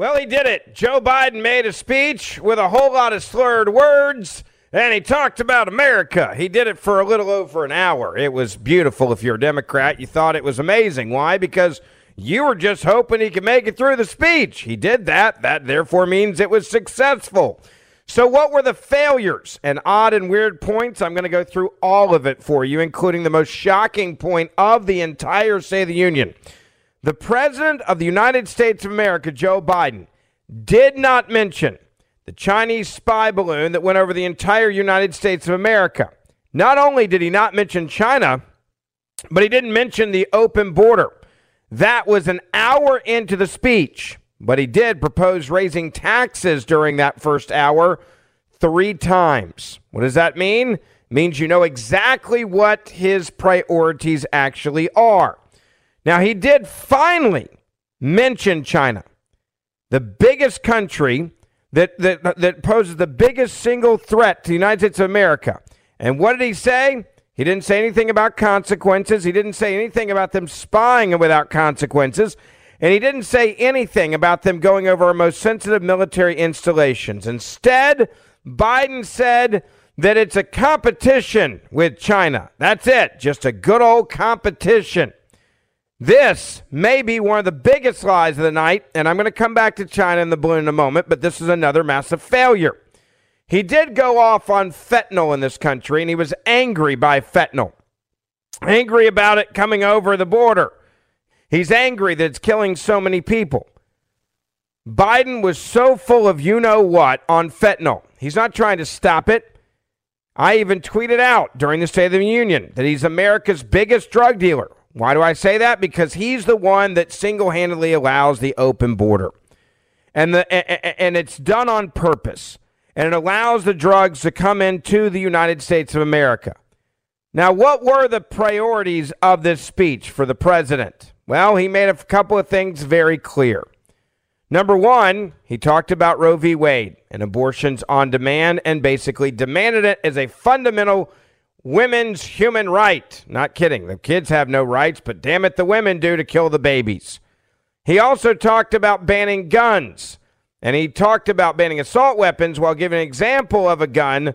Well, he did it. Joe Biden made a speech with a whole lot of slurred words, and he talked about America. He did it for a little over an hour. It was beautiful. If you're a Democrat, you thought it was amazing. Why? Because you were just hoping he could make it through the speech. He did that. That therefore means it was successful. So, what were the failures and odd and weird points? I'm going to go through all of it for you, including the most shocking point of the entire State of the Union. The President of the United States of America, Joe Biden, did not mention the Chinese spy balloon that went over the entire United States of America. Not only did he not mention China, but he didn't mention the open border. That was an hour into the speech, but he did propose raising taxes during that first hour three times. What does that mean? Means you know exactly what his priorities actually are. Now, he did finally mention China, the biggest country that, that, that poses the biggest single threat to the United States of America. And what did he say? He didn't say anything about consequences. He didn't say anything about them spying without consequences. And he didn't say anything about them going over our most sensitive military installations. Instead, Biden said that it's a competition with China. That's it, just a good old competition. This may be one of the biggest lies of the night, and I'm going to come back to China and the balloon in a moment, but this is another massive failure. He did go off on fentanyl in this country, and he was angry by fentanyl. Angry about it coming over the border. He's angry that it's killing so many people. Biden was so full of you know what on fentanyl. He's not trying to stop it. I even tweeted out during the State of the Union that he's America's biggest drug dealer. Why do I say that? Because he's the one that single handedly allows the open border. And, the, and it's done on purpose. And it allows the drugs to come into the United States of America. Now, what were the priorities of this speech for the president? Well, he made a couple of things very clear. Number one, he talked about Roe v. Wade and abortions on demand and basically demanded it as a fundamental women's human right. Not kidding. The kids have no rights, but damn it, the women do to kill the babies. He also talked about banning guns, and he talked about banning assault weapons while giving an example of a gun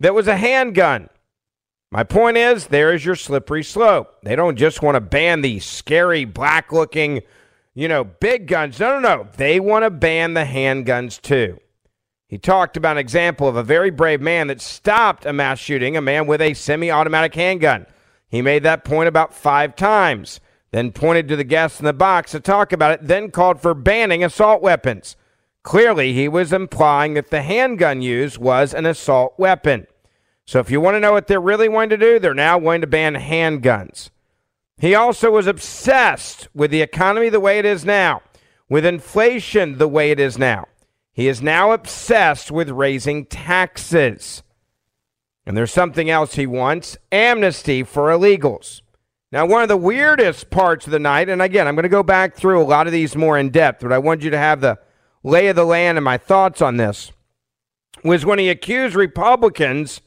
that was a handgun. My point is, there is your slippery slope. They don't just want to ban these scary, black looking, you know, big guns. No, no, no. They want to ban the handguns too. He talked about an example of a very brave man that stopped a mass shooting, a man with a semi automatic handgun. He made that point about five times, then pointed to the guests in the box to talk about it, then called for banning assault weapons. Clearly, he was implying that the handgun used was an assault weapon. So, if you want to know what they're really going to do, they're now going to ban handguns. He also was obsessed with the economy the way it is now, with inflation the way it is now. He is now obsessed with raising taxes. And there's something else he wants amnesty for illegals. Now, one of the weirdest parts of the night, and again, I'm going to go back through a lot of these more in depth, but I want you to have the lay of the land and my thoughts on this was when he accused Republicans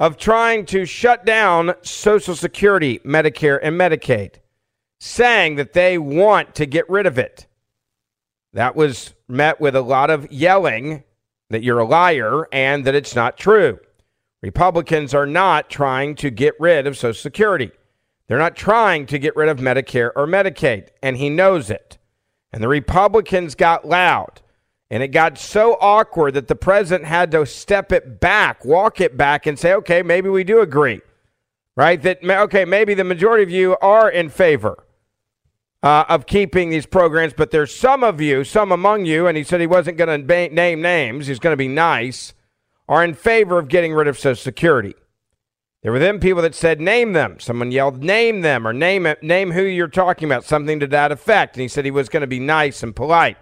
of trying to shut down Social Security, Medicare, and Medicaid, saying that they want to get rid of it. That was met with a lot of yelling that you're a liar and that it's not true. Republicans are not trying to get rid of Social Security. They're not trying to get rid of Medicare or Medicaid, and he knows it. And the Republicans got loud. And it got so awkward that the president had to step it back, walk it back, and say, okay, maybe we do agree. Right? That, okay, maybe the majority of you are in favor uh, of keeping these programs, but there's some of you, some among you, and he said he wasn't going to ba- name names, he's going to be nice, are in favor of getting rid of Social Security. There were then people that said, name them. Someone yelled, name them, or name it, name who you're talking about, something to that effect. And he said he was going to be nice and polite.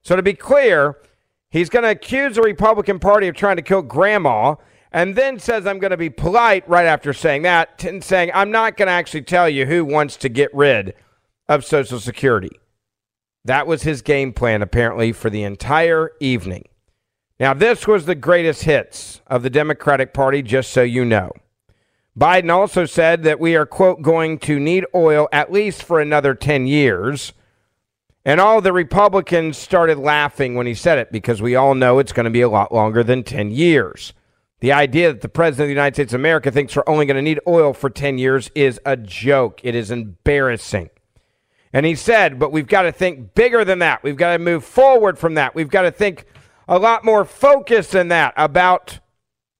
So to be clear, he's going to accuse the Republican Party of trying to kill grandma and then says, I'm going to be polite right after saying that, and saying, I'm not going to actually tell you who wants to get rid of Social Security. That was his game plan, apparently, for the entire evening. Now, this was the greatest hits of the Democratic Party, just so you know. Biden also said that we are, quote, going to need oil at least for another 10 years. And all the Republicans started laughing when he said it because we all know it's going to be a lot longer than 10 years. The idea that the President of the United States of America thinks we're only going to need oil for 10 years is a joke. It is embarrassing. And he said, but we've got to think bigger than that. We've got to move forward from that. We've got to think a lot more focused than that about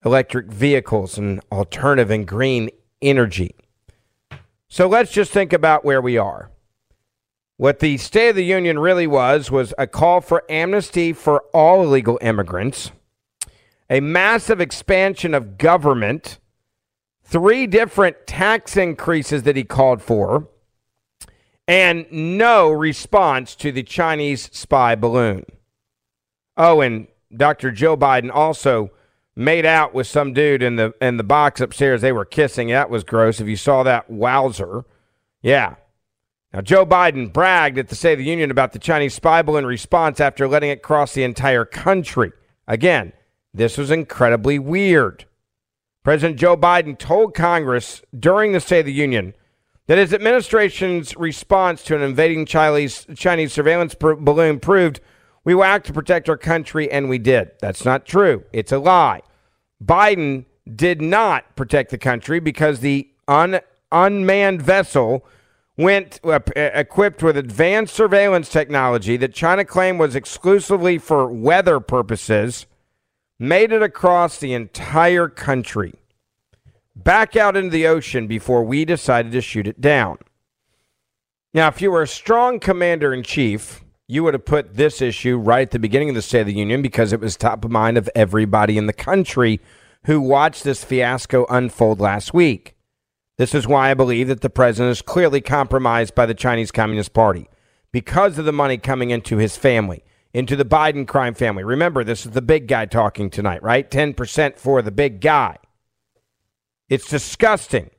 electric vehicles and alternative and green energy. So let's just think about where we are. What the State of the Union really was was a call for amnesty for all illegal immigrants, a massive expansion of government, three different tax increases that he called for, and no response to the Chinese spy balloon. Oh, and Dr. Joe Biden also made out with some dude in the in the box upstairs. They were kissing. That was gross. If you saw that, wowzer. Yeah. Now, Joe Biden bragged at the State of the Union about the Chinese spy balloon response after letting it cross the entire country. Again, this was incredibly weird. President Joe Biden told Congress during the State of the Union that his administration's response to an invading Chinese, Chinese surveillance pr- balloon proved we will act to protect our country, and we did. That's not true. It's a lie. Biden did not protect the country because the un- unmanned vessel went uh, equipped with advanced surveillance technology that China claimed was exclusively for weather purposes, made it across the entire country, back out into the ocean before we decided to shoot it down. Now, if you were a strong commander in chief, you would have put this issue right at the beginning of the State of the Union because it was top of mind of everybody in the country who watched this fiasco unfold last week. This is why I believe that the president is clearly compromised by the Chinese Communist Party because of the money coming into his family, into the Biden crime family. Remember, this is the big guy talking tonight, right? 10% for the big guy. It's disgusting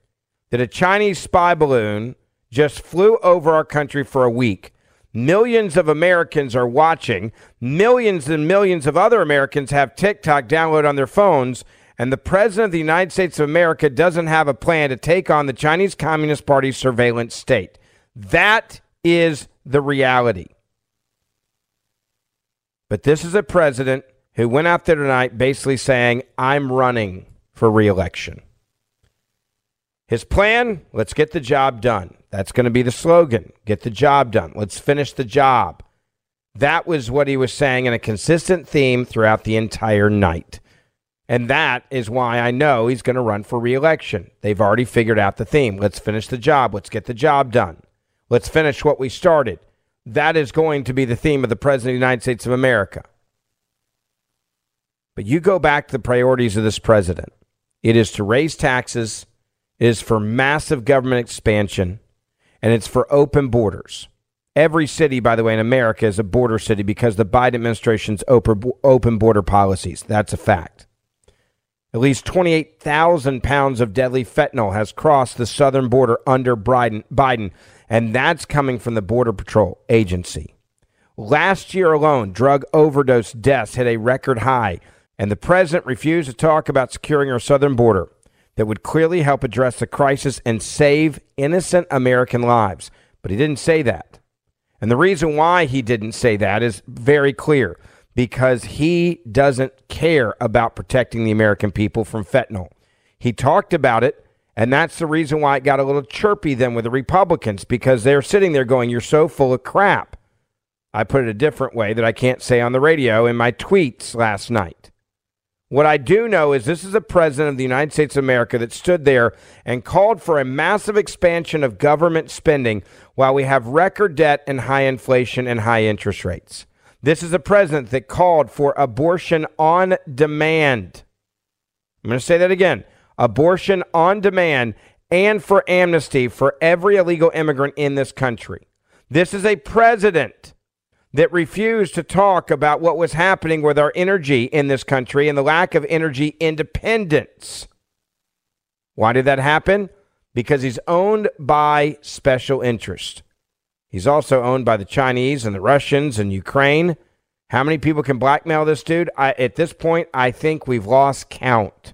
that a Chinese spy balloon just flew over our country for a week Millions of Americans are watching. Millions and millions of other Americans have TikTok download on their phones. And the President of the United States of America doesn't have a plan to take on the Chinese Communist Party's surveillance state. That is the reality. But this is a president who went out there tonight basically saying, I'm running for reelection. His plan let's get the job done. That's going to be the slogan get the job done. Let's finish the job. That was what he was saying in a consistent theme throughout the entire night. And that is why I know he's going to run for reelection. They've already figured out the theme. Let's finish the job. Let's get the job done. Let's finish what we started. That is going to be the theme of the President of the United States of America. But you go back to the priorities of this president it is to raise taxes, it is for massive government expansion, and it's for open borders. Every city, by the way, in America is a border city because the Biden administration's open border policies. That's a fact. At least 28,000 pounds of deadly fentanyl has crossed the southern border under Biden, and that's coming from the Border Patrol agency. Last year alone, drug overdose deaths hit a record high, and the president refused to talk about securing our southern border that would clearly help address the crisis and save innocent American lives. But he didn't say that. And the reason why he didn't say that is very clear because he doesn't care about protecting the American people from fentanyl. He talked about it, and that's the reason why it got a little chirpy then with the Republicans because they're sitting there going, You're so full of crap. I put it a different way that I can't say on the radio in my tweets last night. What I do know is this is a president of the United States of America that stood there and called for a massive expansion of government spending while we have record debt and high inflation and high interest rates. This is a president that called for abortion on demand. I'm going to say that again abortion on demand, and for amnesty for every illegal immigrant in this country. This is a president that refused to talk about what was happening with our energy in this country and the lack of energy independence. Why did that happen? Because he's owned by special interest. He's also owned by the Chinese and the Russians and Ukraine. How many people can blackmail this dude? I, at this point, I think we've lost count.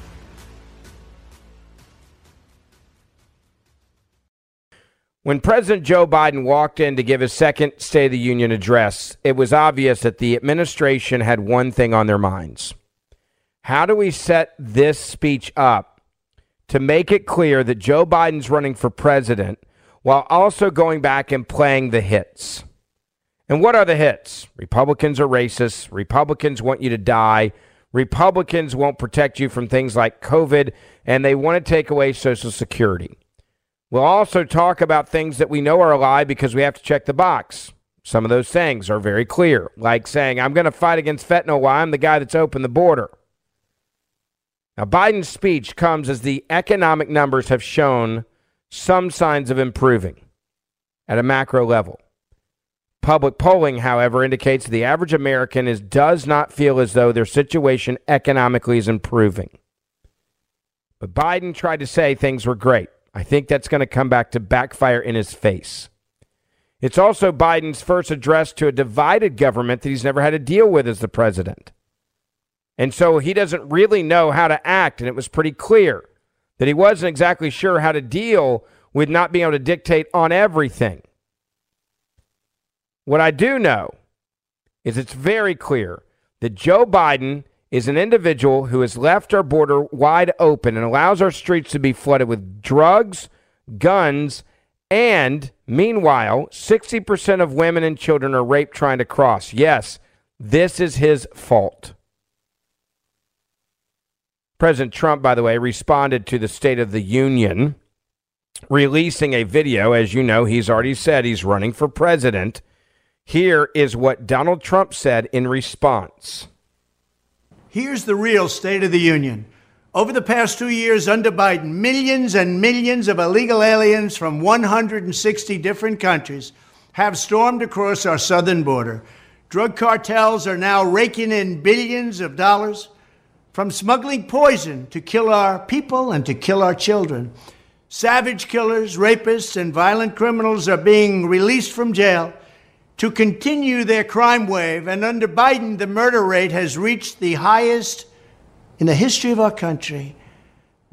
When President Joe Biden walked in to give his second State of the Union address, it was obvious that the administration had one thing on their minds. How do we set this speech up to make it clear that Joe Biden's running for president while also going back and playing the hits? And what are the hits? Republicans are racist. Republicans want you to die. Republicans won't protect you from things like COVID, and they want to take away Social Security. We'll also talk about things that we know are a lie because we have to check the box. Some of those things are very clear, like saying, I'm going to fight against fentanyl while I'm the guy that's opened the border. Now, Biden's speech comes as the economic numbers have shown some signs of improving at a macro level. Public polling, however, indicates the average American is, does not feel as though their situation economically is improving. But Biden tried to say things were great. I think that's going to come back to backfire in his face. It's also Biden's first address to a divided government that he's never had to deal with as the president. And so he doesn't really know how to act. And it was pretty clear that he wasn't exactly sure how to deal with not being able to dictate on everything. What I do know is it's very clear that Joe Biden is an individual who has left our border wide open and allows our streets to be flooded with drugs, guns, and meanwhile, 60% of women and children are raped trying to cross. Yes, this is his fault. President Trump, by the way, responded to the State of the Union, releasing a video. As you know, he's already said he's running for president. Here is what Donald Trump said in response. Here's the real State of the Union. Over the past two years under Biden, millions and millions of illegal aliens from 160 different countries have stormed across our southern border. Drug cartels are now raking in billions of dollars from smuggling poison to kill our people and to kill our children. Savage killers, rapists, and violent criminals are being released from jail to continue their crime wave. And under Biden, the murder rate has reached the highest in the history of our country.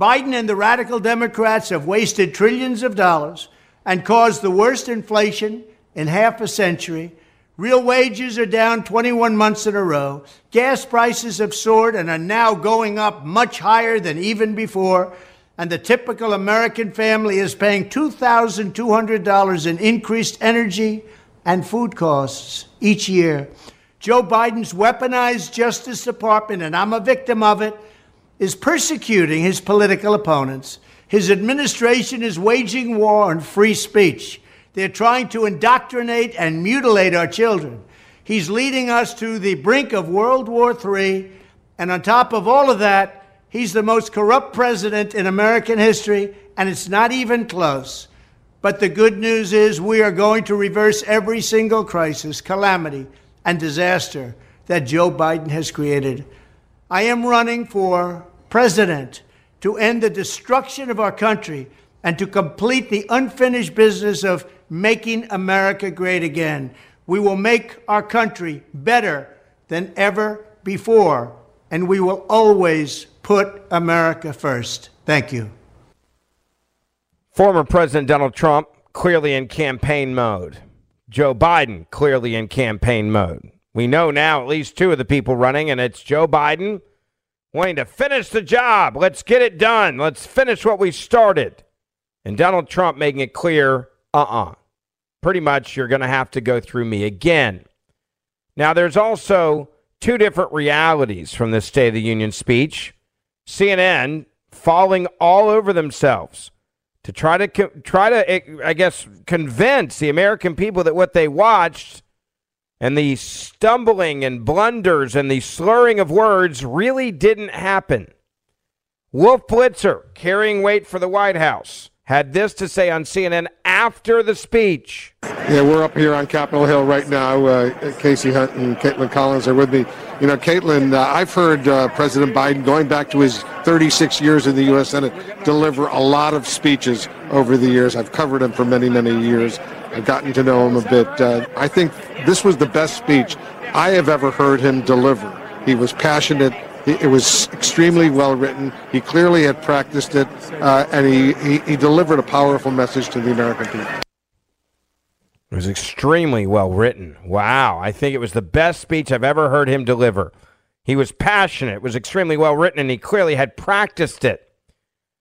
Biden and the radical Democrats have wasted trillions of dollars and caused the worst inflation in half a century, Real wages are down 21 months in a row. Gas prices have soared and are now going up much higher than even before. And the typical American family is paying $2,200 in increased energy and food costs each year. Joe Biden's weaponized Justice Department, and I'm a victim of it, is persecuting his political opponents. His administration is waging war on free speech. They're trying to indoctrinate and mutilate our children. He's leading us to the brink of World War III. And on top of all of that, he's the most corrupt president in American history, and it's not even close. But the good news is we are going to reverse every single crisis, calamity, and disaster that Joe Biden has created. I am running for president to end the destruction of our country and to complete the unfinished business of making America great again. We will make our country better than ever before, and we will always put America first. Thank you. Former President Donald Trump clearly in campaign mode. Joe Biden clearly in campaign mode. We know now at least two of the people running, and it's Joe Biden wanting to finish the job. Let's get it done. Let's finish what we started. And Donald Trump making it clear uh uh-uh. uh Pretty much, you're going to have to go through me again. Now, there's also two different realities from this State of the Union speech. CNN falling all over themselves to try to try to I guess convince the American people that what they watched and the stumbling and blunders and the slurring of words really didn't happen. Wolf Blitzer carrying weight for the White House had this to say on CNN after the speech. Yeah, we're up here on Capitol Hill right now. Uh, Kasie Hunt and Kaitlan Collins are with me. You know, Kaitlan, uh, I've heard uh, President Biden, going back to his 36 years in the U.S. Senate, deliver a lot of speeches over the years. I've covered him for many, many years. I've gotten to know him a bit. Uh, I think this was the best speech I have ever heard him deliver. He was passionate. It was extremely well written. He clearly had practiced it, uh, and he, he, he delivered a powerful message to the American people. It was extremely well written. Wow. I think it was the best speech I've ever heard him deliver. He was passionate, it was extremely well written, and he clearly had practiced it.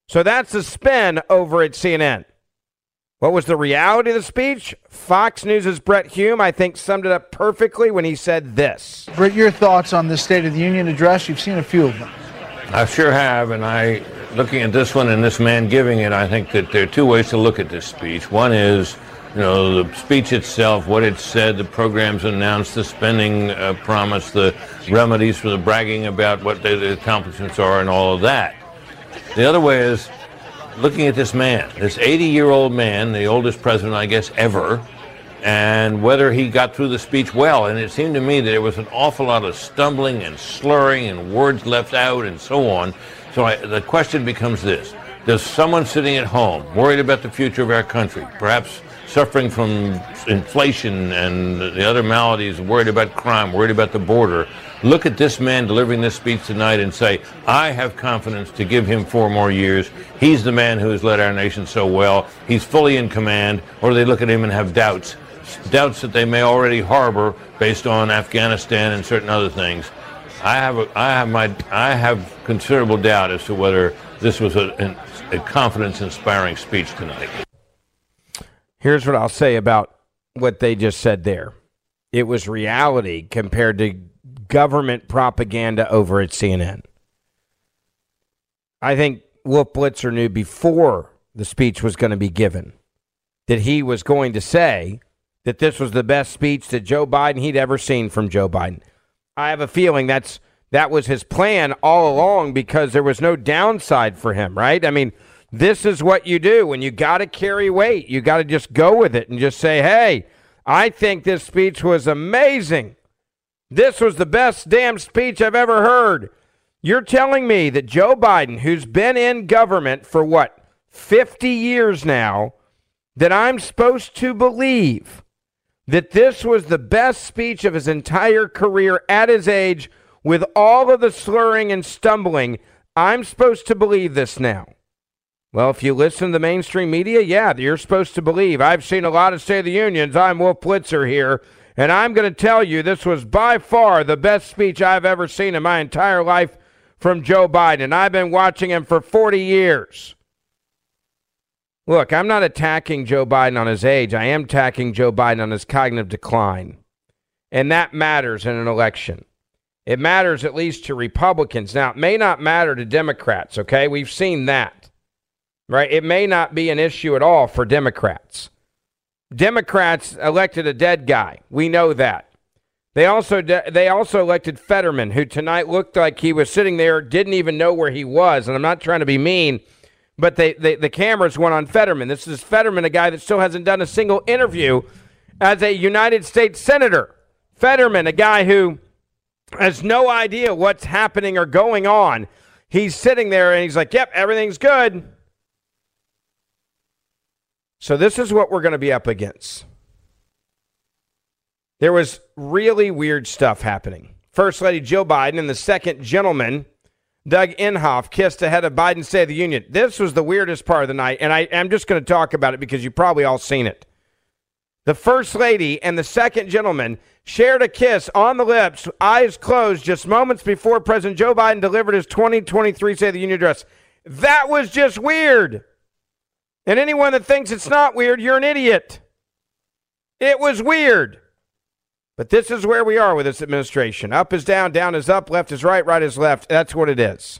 So that's the spin over at CNN. What was the reality of the speech? Fox News' Brit Hume, I think, summed it up perfectly when he said this. Brit, your thoughts on the State of the Union address? You've seen a few of them. I sure have, and I, looking at this one and this man giving it, I think that there are two ways to look at this speech. One is, you know, the speech itself, what it said, the programs announced, the spending uh, promise, the remedies for the bragging about what the, the accomplishments are, and all of that. The other way is looking at this man, this 80 year old man, the oldest president, I guess, ever, and whether he got through the speech well. And it seemed to me that there was an awful lot of stumbling and slurring and words left out and so on. So I, the question becomes this Does someone sitting at home, worried about the future of our country, perhaps suffering from inflation and the other maladies, worried about crime, worried about the border, look at this man delivering this speech tonight and say, I have confidence to give him four more years. He's the man who has led our nation so well. He's fully in command. Or do they look at him and have doubts? Doubts that they may already harbor based on Afghanistan and certain other things. I have, a, I have, my, I have considerable doubt as to whether this was a, a confidence inspiring speech tonight. Here's what I'll say about what they just said there it was reality compared to government propaganda over at CNN. I think Wolf Blitzer knew before the speech was going to be given that he was going to say that this was the best speech that Joe Biden he'd ever seen from Joe Biden. I have a feeling that's that was his plan all along because there was no downside for him, right? I mean, this is what you do when you got to carry weight. You got to just go with it and just say, "Hey, I think this speech was amazing. This was the best damn speech I've ever heard." You're telling me that Joe Biden, who's been in government for what, 50 years now, that I'm supposed to believe that this was the best speech of his entire career at his age with all of the slurring and stumbling. I'm supposed to believe this now. Well, if you listen to the mainstream media, yeah, you're supposed to believe. I've seen a lot of State of the Unions. I'm Wolf Blitzer here, And I'm going to tell you, this was by far the best speech I've ever seen in my entire life from Joe Biden. I've been watching him for 40 years. Look, I'm not attacking Joe Biden on his age. I am attacking Joe Biden on his cognitive decline. And that matters in an election. It matters at least to Republicans. Now, it may not matter to Democrats, okay? We've seen that, right? It may not be an issue at all for Democrats. Democrats elected a dead guy. We know that. They also de- they also elected Fetterman, who tonight looked like he was sitting there, didn't even know where he was. And I'm not trying to be mean, but they, they the cameras went on Fetterman. This is Fetterman, a guy that still hasn't done a single interview as a United States senator. Fetterman, a guy who has no idea what's happening or going on. He's sitting there and he's like, "Yep, everything's good." So this is what we're going to be up against. There was really weird stuff happening. First Lady Jill Biden and the second gentleman, Doug Emhoff, kissed ahead of Biden's State of the Union. This was the weirdest part of the night, and I, am just going to talk about it because you've probably all seen it. The First Lady and the second gentleman shared a kiss on the lips, eyes closed, just moments before President Joe Biden delivered his 2023 State of the Union address. That was just weird. And anyone that thinks it's not weird, you're an idiot. It was weird. But this is where we are with this administration. Up is down, down is up, left is right, right is left. That's what it is.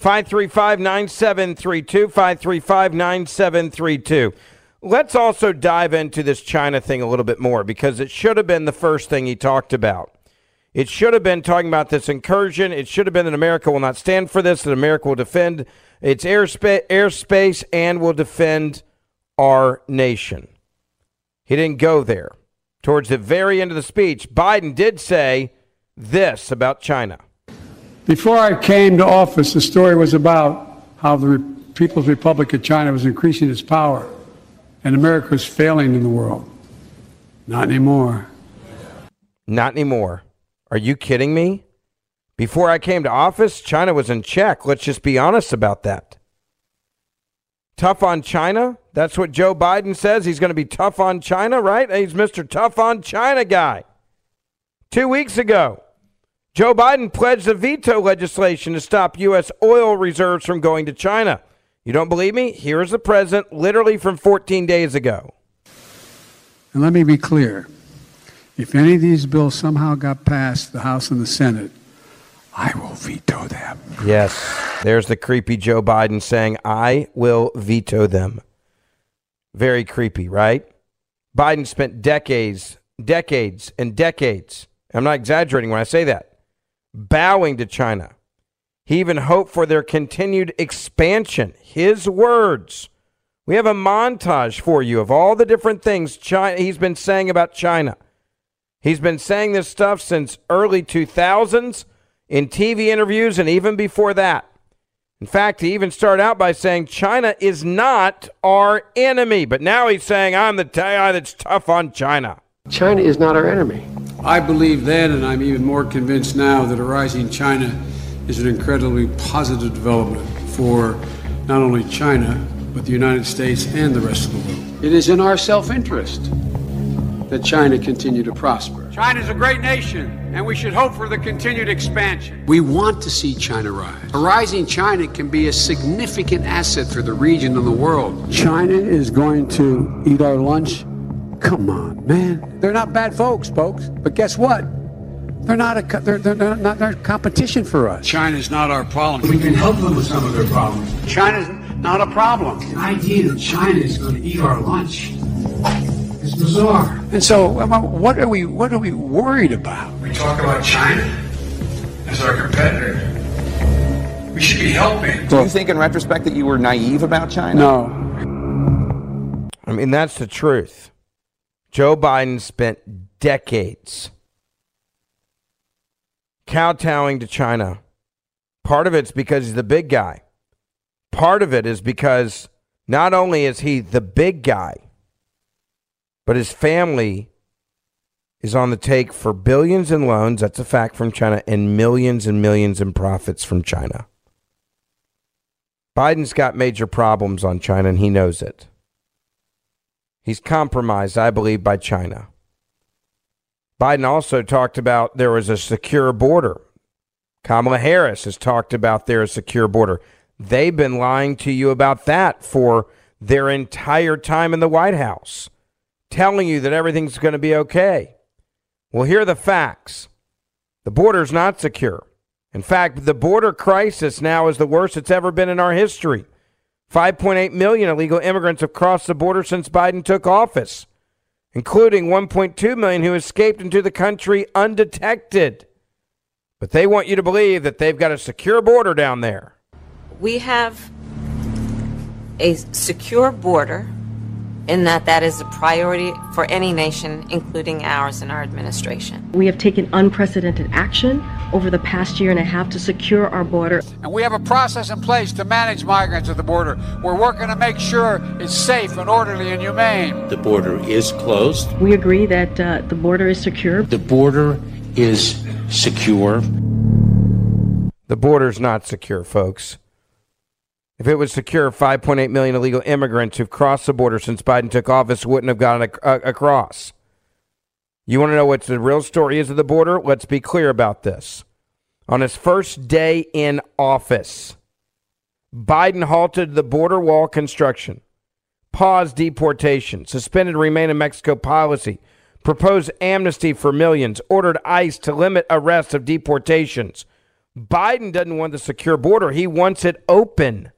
535 9732. 535 9732. Let's also dive into this China thing a little bit more because it should have been the first thing he talked about. It should have been talking about this incursion. It should have been that America will not stand for this, that America will defend its airspace, airspace and will defend our nation. He didn't go there. Towards the very end of the speech, Biden did say this about China. Before I came to office, the story was about how the People's Republic of China was increasing its power and America was failing in the world. Not anymore. Not anymore. Are you kidding me? Before I came to office, China was in check. Let's just be honest about that. Tough on China? That's what Joe Biden says. He's going to be tough on China, right? He's Mr. Tough on China guy. Two weeks ago, Joe Biden pledged to veto legislation to stop U.S. oil reserves from going to China. You don't believe me? Here's the president, literally from 14 days ago. And let me be clear if any of these bills somehow got past the House and the Senate, I will veto them. Yes. There's the creepy Joe Biden saying, I will veto them. Very creepy, right? Biden spent decades, decades, and decades. I'm not exaggerating when I say that bowing to China. He even hoped for their continued expansion. His words. We have a montage for you of all the different things China, he's been saying about China. He's been saying this stuff since early 2000s in TV interviews and even before that. In fact, he even started out by saying China is not our enemy, but now he's saying I'm the guy that's tough on China. China is not our enemy. I believe then, and I'm even more convinced now, that a rising China is an incredibly positive development for not only China, but the United States and the rest of the world. It is in our self interest that China continue to prosper. China is a great nation, and we should hope for the continued expansion. We want to see China rise. A rising China can be a significant asset for the region and the world. China is going to eat our lunch come on, man. They're not bad folks, folks. But guess what? They're not a they're, they're not they're competition for us. China's not our problem. We can help them with some of their problems. China's not a problem. The idea that China is going to eat our lunch is bizarre. And so, um, um, what are we what are we worried about? We talk about China as our competitor. We should be helping. Do you think, in retrospect, that you were naive about China? No. I mean, that's the truth. Joe Biden spent decades kowtowing to China. Part of it's because he's the big guy. Part of it is because not only is he the big guy, but his family is on the take for billions in loans, that's a fact from China, and millions and millions in profits from China. Biden's got major problems on China, and he knows it. He's compromised, I believe, by China. Biden also talked about there was a secure border. Kamala Harris has talked about there a secure border. They've been lying to you about that for their entire time in the White House, telling you that everything's going to be okay. Well, here are the facts. The border's not secure. In fact, the border crisis now is the worst it's ever been in our history. 5.8 million illegal immigrants have crossed the border since Biden took office including 1.2 million who escaped into the country undetected. But they want you to believe that they've got a secure border down there. We have a secure border in that that is a priority for any nation, including ours and our administration. We have taken unprecedented action over the past year and a half to secure our border. And we have a process in place to manage migrants at the border. We're working to make sure it's safe and orderly and humane. The border is closed. We agree that uh, the border is secure. The border is secure. The border's not secure, folks. If it was secure, 5.8 million illegal immigrants who've crossed the border since Biden took office wouldn't have gotten uh, across. You want to know what the real story is of the border? Let's be clear about this. On his first day in office, Biden halted the border wall construction, paused deportation, suspended remain in Mexico policy, proposed amnesty for millions, ordered ICE to limit arrests of deportations. Biden doesn't want the secure border, he wants it open.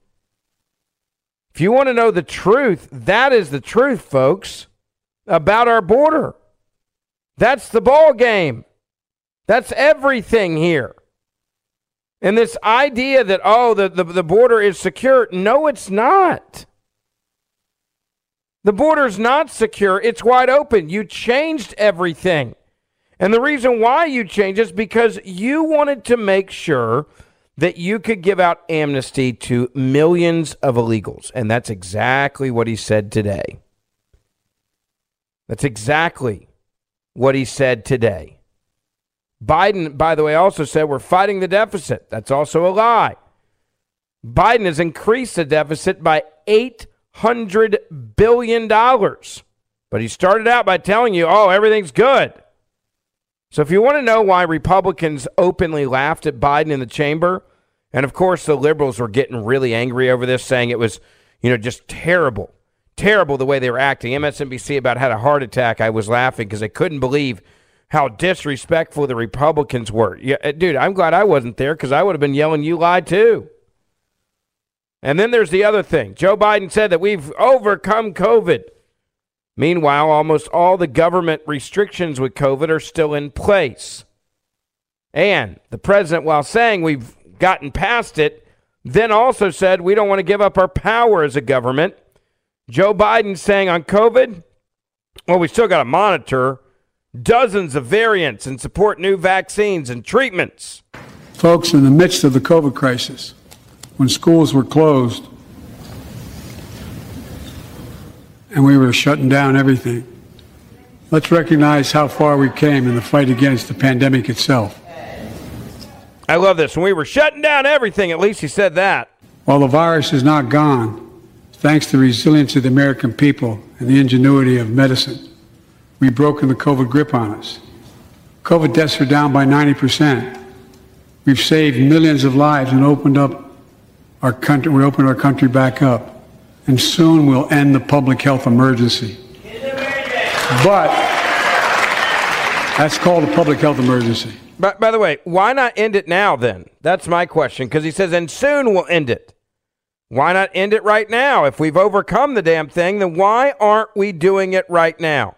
If you want to know the truth, that is the truth, folks, about our border. That's the ball game. That's everything here. And this idea that, oh, the, the, the border is secure, no, it's not. The border's not secure, it's wide open. You changed everything. And the reason why you changed is because you wanted to make sure that you could give out amnesty to millions of illegals. And that's exactly what he said today. That's exactly what he said today. Biden, by the way, also said we're fighting the deficit. That's also a lie. Biden has increased the deficit by $800 billion. But he started out by telling you, oh, everything's good. So if you want to know why Republicans openly laughed at Biden in the chamber, and of course the liberals were getting really angry over this, saying it was, you know, just terrible, terrible the way they were acting. MSNBC about had a heart attack. I was laughing because I couldn't believe how disrespectful the Republicans were. Yeah, uh, dude, I'm glad I wasn't there because I would have been yelling, "You lied too." And then there's the other thing. Joe Biden said that we've overcome COVID. Meanwhile, almost all the government restrictions with COVID are still in place. And the president, while saying we've gotten past it, then also said we don't want to give up our power as a government. Joe Biden saying on COVID, well, we still got to monitor dozens of variants and support new vaccines and treatments. Folks, in the midst of the COVID crisis, when schools were closed, and we were shutting down everything. Let's recognize how far we came in the fight against the pandemic itself. I love this. When we were shutting down everything, at least he said that. While the virus is not gone, thanks to the resilience of the American people and the ingenuity of medicine, we've broken the COVID grip on us. COVID deaths are down by 90%. We've saved millions of lives and opened up our country, we opened our country back up and soon we'll end the public health emergency. But that's called a public health emergency. By, by the way, why not end it now then? That's my question because he says, and soon we'll end it. Why not end it right now? If we've overcome the damn thing, then why aren't we doing it right now?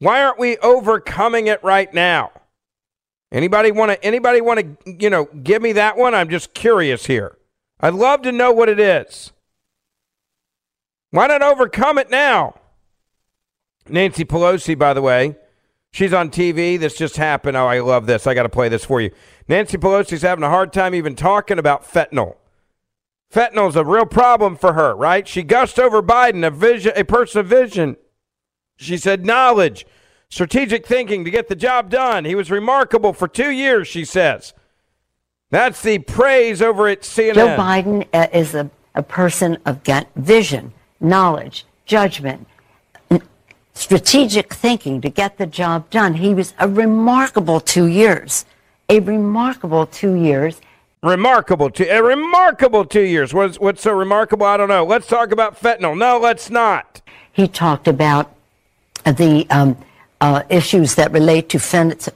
Why aren't we overcoming it right now? Anybody want to anybody want to, you know, give me that one? I'm just curious here. I'd love to know what it is. Why not overcome it now? Nancy Pelosi, by the way, she's on TV. This just happened. Oh, I love this. I got to play this for you. Nancy Pelosi's having a hard time even talking about fentanyl. Fentanyl's a real problem for her, right? She gushed over Biden, a vision, a person of vision. She said knowledge, strategic thinking to get the job done. He was remarkable for two years, she says. That's the praise over at CNN. Joe Biden is a, a person of get vision, knowledge, judgment, strategic thinking to get the job done. He was a remarkable two years, a remarkable two years. Remarkable two, a remarkable two years. What's what's so remarkable? I don't know. Let's talk about fentanyl. No, let's not. He talked about the um, uh, issues that relate to fent-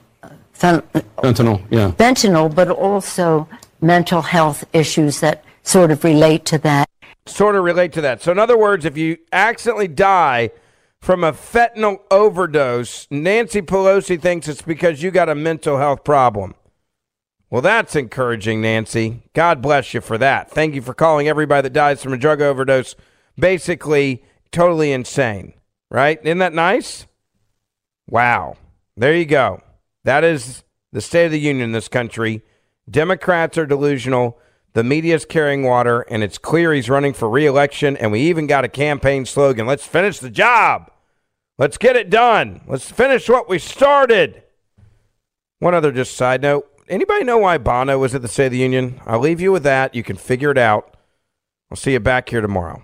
fen- fentanyl, yeah, fentanyl, but also mental health issues that sort of relate to that. Sort of relate to that. So, in other words, if you accidentally die from a fentanyl overdose, Nancy Pelosi thinks it's because you got a mental health problem. Well, that's encouraging, Nancy. God bless you for that. Thank you for calling everybody that dies from a drug overdose basically totally insane, right? Isn't that nice? Wow. There you go. That is the state of the union in this country. Democrats are delusional. The media's carrying water, and it's clear he's running for reelection. And we even got a campaign slogan let's finish the job. Let's get it done. Let's finish what we started. One other just side note anybody know why Bono was at the State of the Union? I'll leave you with that. You can figure it out. I'll see you back here tomorrow.